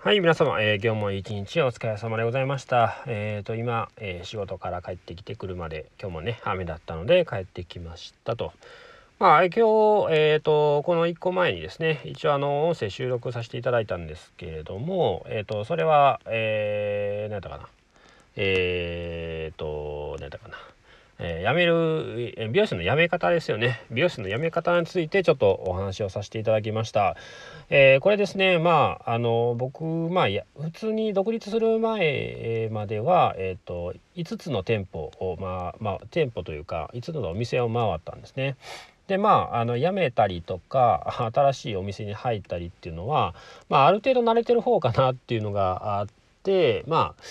はい、皆様、えー、今日も一日お疲れ様でございました。えっ、ー、と、今、えー、仕事から帰ってきてくるまで、今日もね、雨だったので帰ってきましたと。まあ、今日、えっ、と、この1個前にですね、一応、あの、音声収録させていただいたんですけれども、えっ、と、それは、えー、何やったかな。えっ、と、何やったかな。えー、辞める、美容師の辞め方ですよね。美容師の辞め方についてちょっとお話をさせていただきました。えー、これですね、まあ、あの、僕、まあ、普通に独立する前までは、えっ、ー、と、5つの店舗を、まあ、まあ、店舗というか、5つのお店を回ったんですね。でまああの辞めたりとか新しいお店に入ったりっていうのは、まあ、ある程度慣れてる方かなっていうのがあってまあ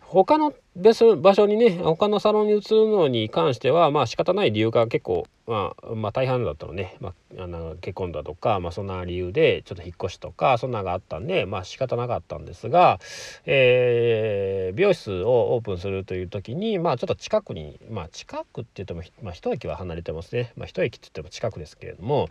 他の場所にね他のサロンに移るのに関してはまあ仕方ない理由が結構まあ、まあ大半だったのね、まあ、あの結婚だとか、まあ、そんな理由でちょっと引っ越しとかそんなのがあったんでまあ仕方なかったんですが、えー、美容室をオープンするという時にまあちょっと近くにまあ近くって言っても、まあ、一駅は離れてますね、まあ、一駅って言っても近くですけれども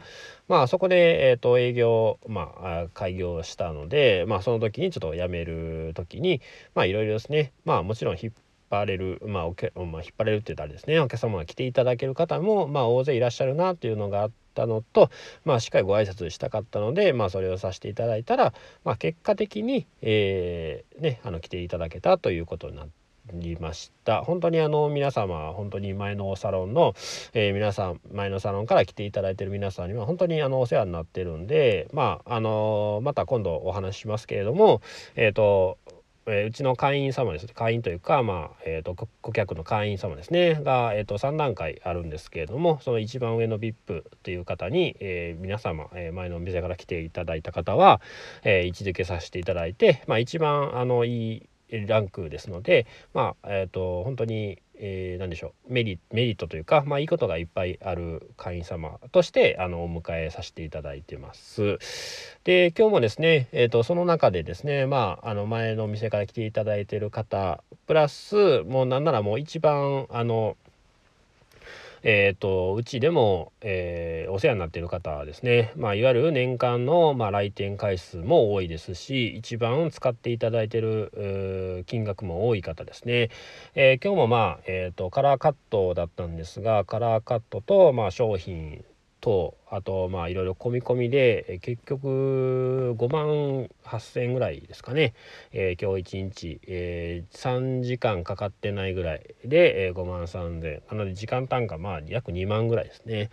まあそこで、えーと、営業、まあ、開業したので、まあ、その時にちょっと辞める時にまあいろいろですね。まあもちろん引っ張れる、まあおけまあ、引っ張れるって言ったらですね。お客様が来ていただける方も、まあ、大勢いらっしゃるなっていうのがあったのと、まあ、しっかりご挨拶したかったので、まあ、それをさせていただいたら、まあ、結果的に、えー、ね、あの来ていただけたということになってりました。本当にあの皆様本当に前のサロンの、えー、皆さん前のサロンから来ていただいてる皆さんには本当にあのお世話になってるんでまああのまた今度お話ししますけれどもえっ、ー、とえー、うちの会員様です会員というか、まあえーと、顧客の会員様ですね。が、えーと、3段階あるんですけれどもその一番上の VIP という方に、えー、皆様、えー、前のお店から来ていただいた方は、えー、位置づけさせていただいて、まあ、一番あのいいランクですのでまあえっ、ー、と本当にえー、何でしょうメリメリットというか、まあ、いいことがいっぱいある会員様としてあのお迎えさせていただいてます。で今日もですね、えーと、その中でですねまああの前のお店から来ていただいてる方プラスもうなんならもう一番あのえっ、ー、とうちでも、えー、お世話になっている方ですね、まあ、いわゆる年間の、まあ、来店回数も多いですし一番使っていただいている金額も多い方ですね、えー、今日もまあ、えーと、カラーカットだったんですがカラーカットと、まあ、商品とあとまあいろいろ込み込みで結局5万8,000円ぐらいですかね、えー、今日1日、えー、3時間かかってないぐらいで、えー、5万3,000なので時間単価まあ約2万ぐらいですね。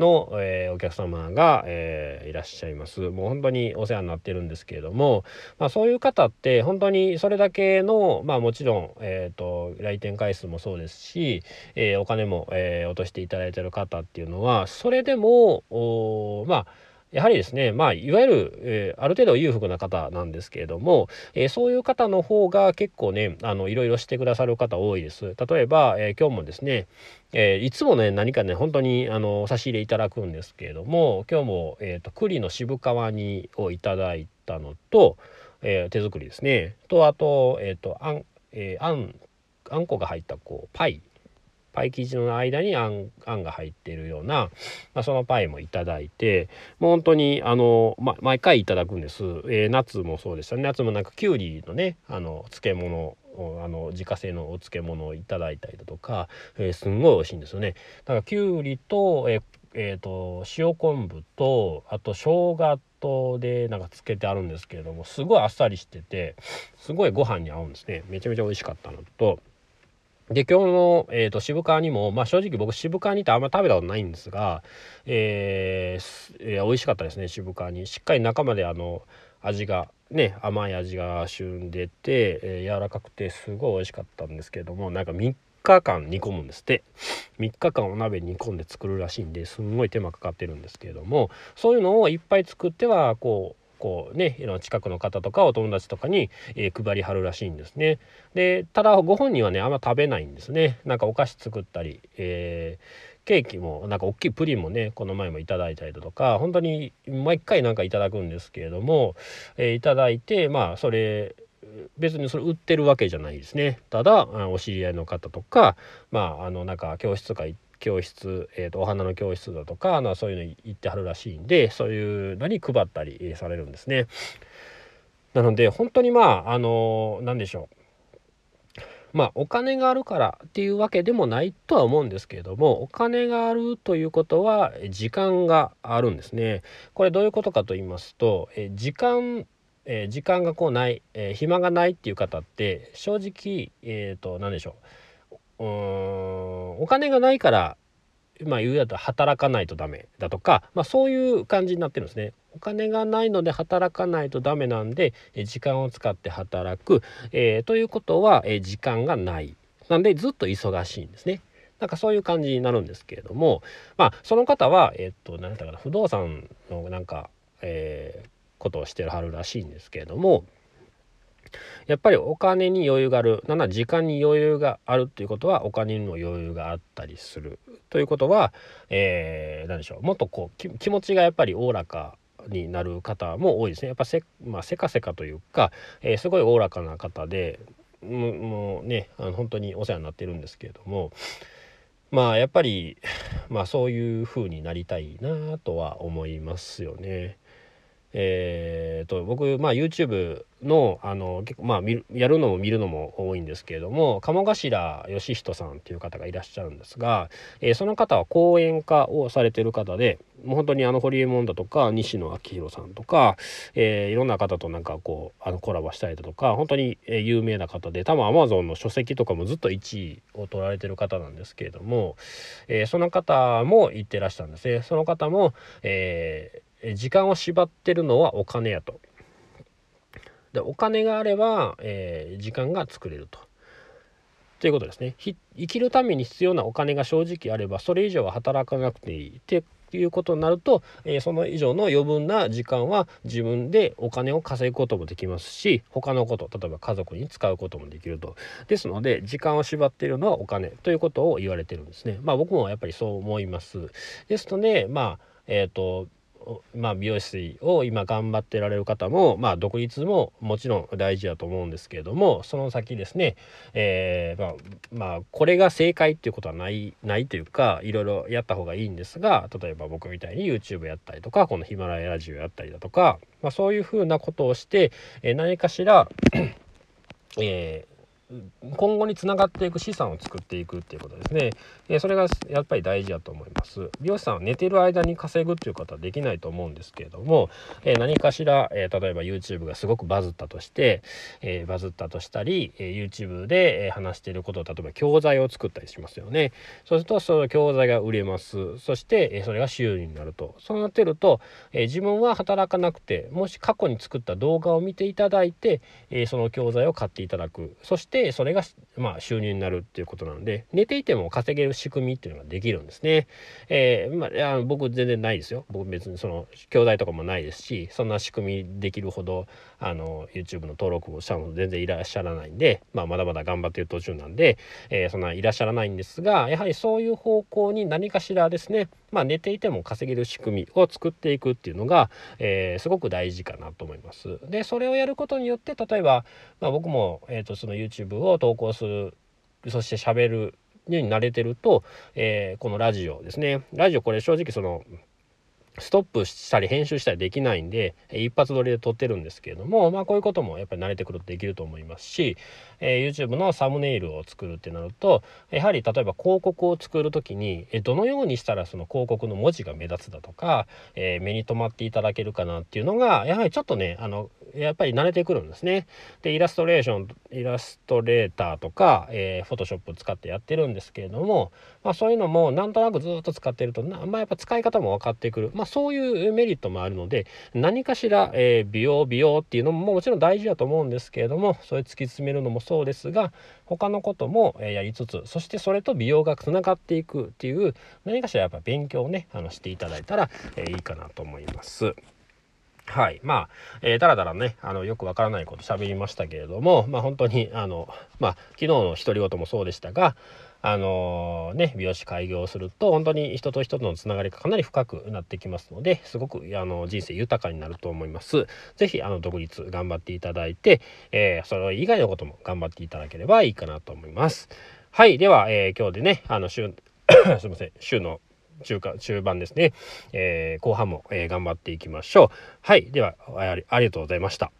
の、えー、お客様が、えー、いらっしゃいます。もう本当にお世話になってるんですけれども、まあ、そういう方って本当にそれだけのまあもちろん、えーと、来店回数もそうですし、えー、お金も、えー、落としていただいてる方っていうのはそれでもおおまあやはりですね、まあ、いわゆる、えー、ある程度裕福な方なんですけれども、えー、そういう方の方が結構ね、あの、いろいろしてくださる方多いです。例えば、えー、今日もですね、えいつもね、何かね、本当に、あの、差し入れいただくんですけれども、今日も、えっ、と、栗の渋皮煮をいただいたのと、え手作りですね。と、あと、えっ、と、あん、えあん、あんこが入った、こう、パイパイ生地の間にあんあんが入ってるような、まあ、そのパイもいただいてもう本当にあの、ま、毎回いただくんです、えー、夏もそうでしたね。夏もなんかきゅうりのねあの漬物あの自家製のお漬物をいただいたりだとか、えー、すんごい美味しいんですよね。だからきゅうりと,、えーえーと、塩昆布とあと生姜とでなんかつけてあるんですけれどもすごいあっさりしててすごいご飯に合うんですね。めちゃめちゃ美味しかったのとで、今日の、えーと、渋川にも、まあ、正直僕渋川にってあんま食べたことないんですが、えー、えー、美味しかったですね渋川にしっかり中まであの味がね甘い味が旬でて、えー、柔らかくてすごい美味しかったんですけどもなんか3日間煮込むんですって。3日間お鍋煮込んで作るらしいんですんごい手間かかってるんですけれどもそういうのをいっぱい作ってはこうこうね近くの方とかお友達とかに、えー、配りはるらしいんですね。でただご本人はねあんま食べないんですね。なんかお菓子作ったり、えー、ケーキもなんか大きいプリンもねこの前もいただいたりだとか本当に毎回なんかいただくんですけれども、えー、いただいてまあそれ別にそれ売ってるわけじゃないですねただお知り合いの方とかまああのなんか教室とか行って教室、えーと、お花の教室だとか、まあ、そういうの行ってはるらしいんでそういうのに配ったりされるんですね。なので本当にまああの何でしょうまあお金があるからっていうわけでもないとは思うんですけれどもお金があるということは時間があるんですね。これどういうことかと言いますとえ時間え時間がこうない、え、暇がないっていう方って正直えっ、ー、と何でしょううんお金がないからまあ言うやと働かないとダメだとか、まあ、そういう感じになってるんですね。お金がないので働かないとダメなんで時間を使って働く、えー、ということは、え時間がないなんでずっと忙しいんですね。なんかそういう感じになるんですけれどもまあその方はえっ、と何だったかな不動産のなんか、えー、ことをしてるはるらしいんですけれどもやっぱりお金に余裕がある。なんなら時間に余裕があるっていうことはお金にも余裕があったりするということは、えー、何でしょう。もっとこう気持ちがやっぱりおおらかになる方も多いですね。やっぱせ,、まあ、せかせかというか、えー、すごいおおらかな方でもうねあの本当にお世話になってるんですけれどもまあやっぱりまあそういう風になりたいなとは思いますよね。えーと、僕、まあ、YouTube のあの結構、まあ、やるのも見るのも多いんですけれども鴨頭義人さんっていう方がいらっしゃるんですが、えー、その方は講演家をされてる方でもう本当にあの堀江門だとか西野昭弘さんとか、えー、いろんな方となんかこうあのコラボしたりだとか本当に有名な方で多分 Amazon の書籍とかもずっと1位を取られてる方なんですけれども、えー、その方も言ってらしたんですね。その方も、えー時間を縛ってるのはお金やと。でお金があれば、えー、時間が作れると。ということですね。生きるために必要なお金が正直あればそれ以上は働かなくていいっていうことになると、えー、その以上の余分な時間は自分でお金を稼ぐこともできますし他のこと例えば家族に使うこともできると。ですので時間を縛っているのはお金ということを言われてるんですね。まあ僕もやっぱりそう思います。ですのでまあえっ、ー、とまあ、美容師を今頑張ってられる方も、まあ、独立ももちろん大事だと思うんですけれどもその先ですね、えー、まあ、まあ、これが正解っていうことはないないというかいろいろやった方がいいんですが例えば僕みたいに YouTube やったりとかこのヒマラヤラジオやったりだとか、まあ、そういうふうなことをして、えー、何かしらえー今後につながっていく資産を作っていくっていうことですね、えそれがやっぱり大事だと思います。美容師さんは寝てる間に稼ぐっていうことはできないと思うんですけれども、え何かしら、え例えば YouTube がすごくバズったとして、えバズったとしたり、え YouTube で、え話していることを例えば教材を作ったりしますよね。そうするとその教材が売れます。そして、えそれが収入になると。そうなってると、え自分は働かなくてもし過去に作った動画を見ていただいて、えその教材を買っていただく。そしてでそれが、まあ、収入になるっていうことなので寝ていても稼げる仕組みっていうのができるんですね。えー、まあ、あの僕全然ないですよ。僕別にその教材とかもないですしそんな仕組みできるほどあの YouTube の登録をしたのも全然いらっしゃらないんで、まあ、まだまだ頑張っている途中なんで、えー、そんないらっしゃらないんですがやはりそういう方向に何かしらですねまあ、寝ていても稼げる仕組みを作っていくっていうのが、えー、すごく大事かなと思います。でそれをやることによって例えば、まあ、僕も、えーと、その YouTube を投稿するそして喋るように慣れてると、えー、このラジオですねラジオこれ正直そのストップしたり編集したりできないんで一発撮りで撮ってるんですけれどもまあこういうこともやっぱり慣れてくるとできると思いますし、えー、YouTube のサムネイルを作るってなるとやはり例えば広告を作る時にどのようにしたらその広告の文字が目立つだとか、えー、目に留まっていただけるかなっていうのがやはりちょっとねあのやっぱり慣れてくるんですね。でイラストレーションイラストレーターとか、えー、フォトショップを使ってやってるんですけれども、まあ、そういうのもなんとなくずっと使ってるとまあ、やっぱ使い方も分かってくる、まあ、そういうメリットもあるので何かしら、えー、美容美容っていうのももちろん大事だと思うんですけれどもそれ突き詰めるのもそうですが他のこともやりつつそしてそれと美容がつながっていくっていう何かしらやっぱ勉強をねあのしていただいたら、えー、いいかなと思います。はい。まあ、えー、だらだらね、あの、よくわからないこと喋りましたけれども、まあ本当に、あの、まあ、昨日の独り言もそうでしたが、あのー、ね、美容師開業すると、本当に人と人とのつながりがかなり深くなってきますので、すごく、あの、人生豊かになると思います。是非あの、独立頑張っていただいて、えー、それ以外のことも頑張っていただければいいかなと思います。はい。では、えー、今日でね、あの、週、すいません、週の中間中盤ですね、えー、後半も、えー、頑張っていきましょう。はい。ではありがとうございました。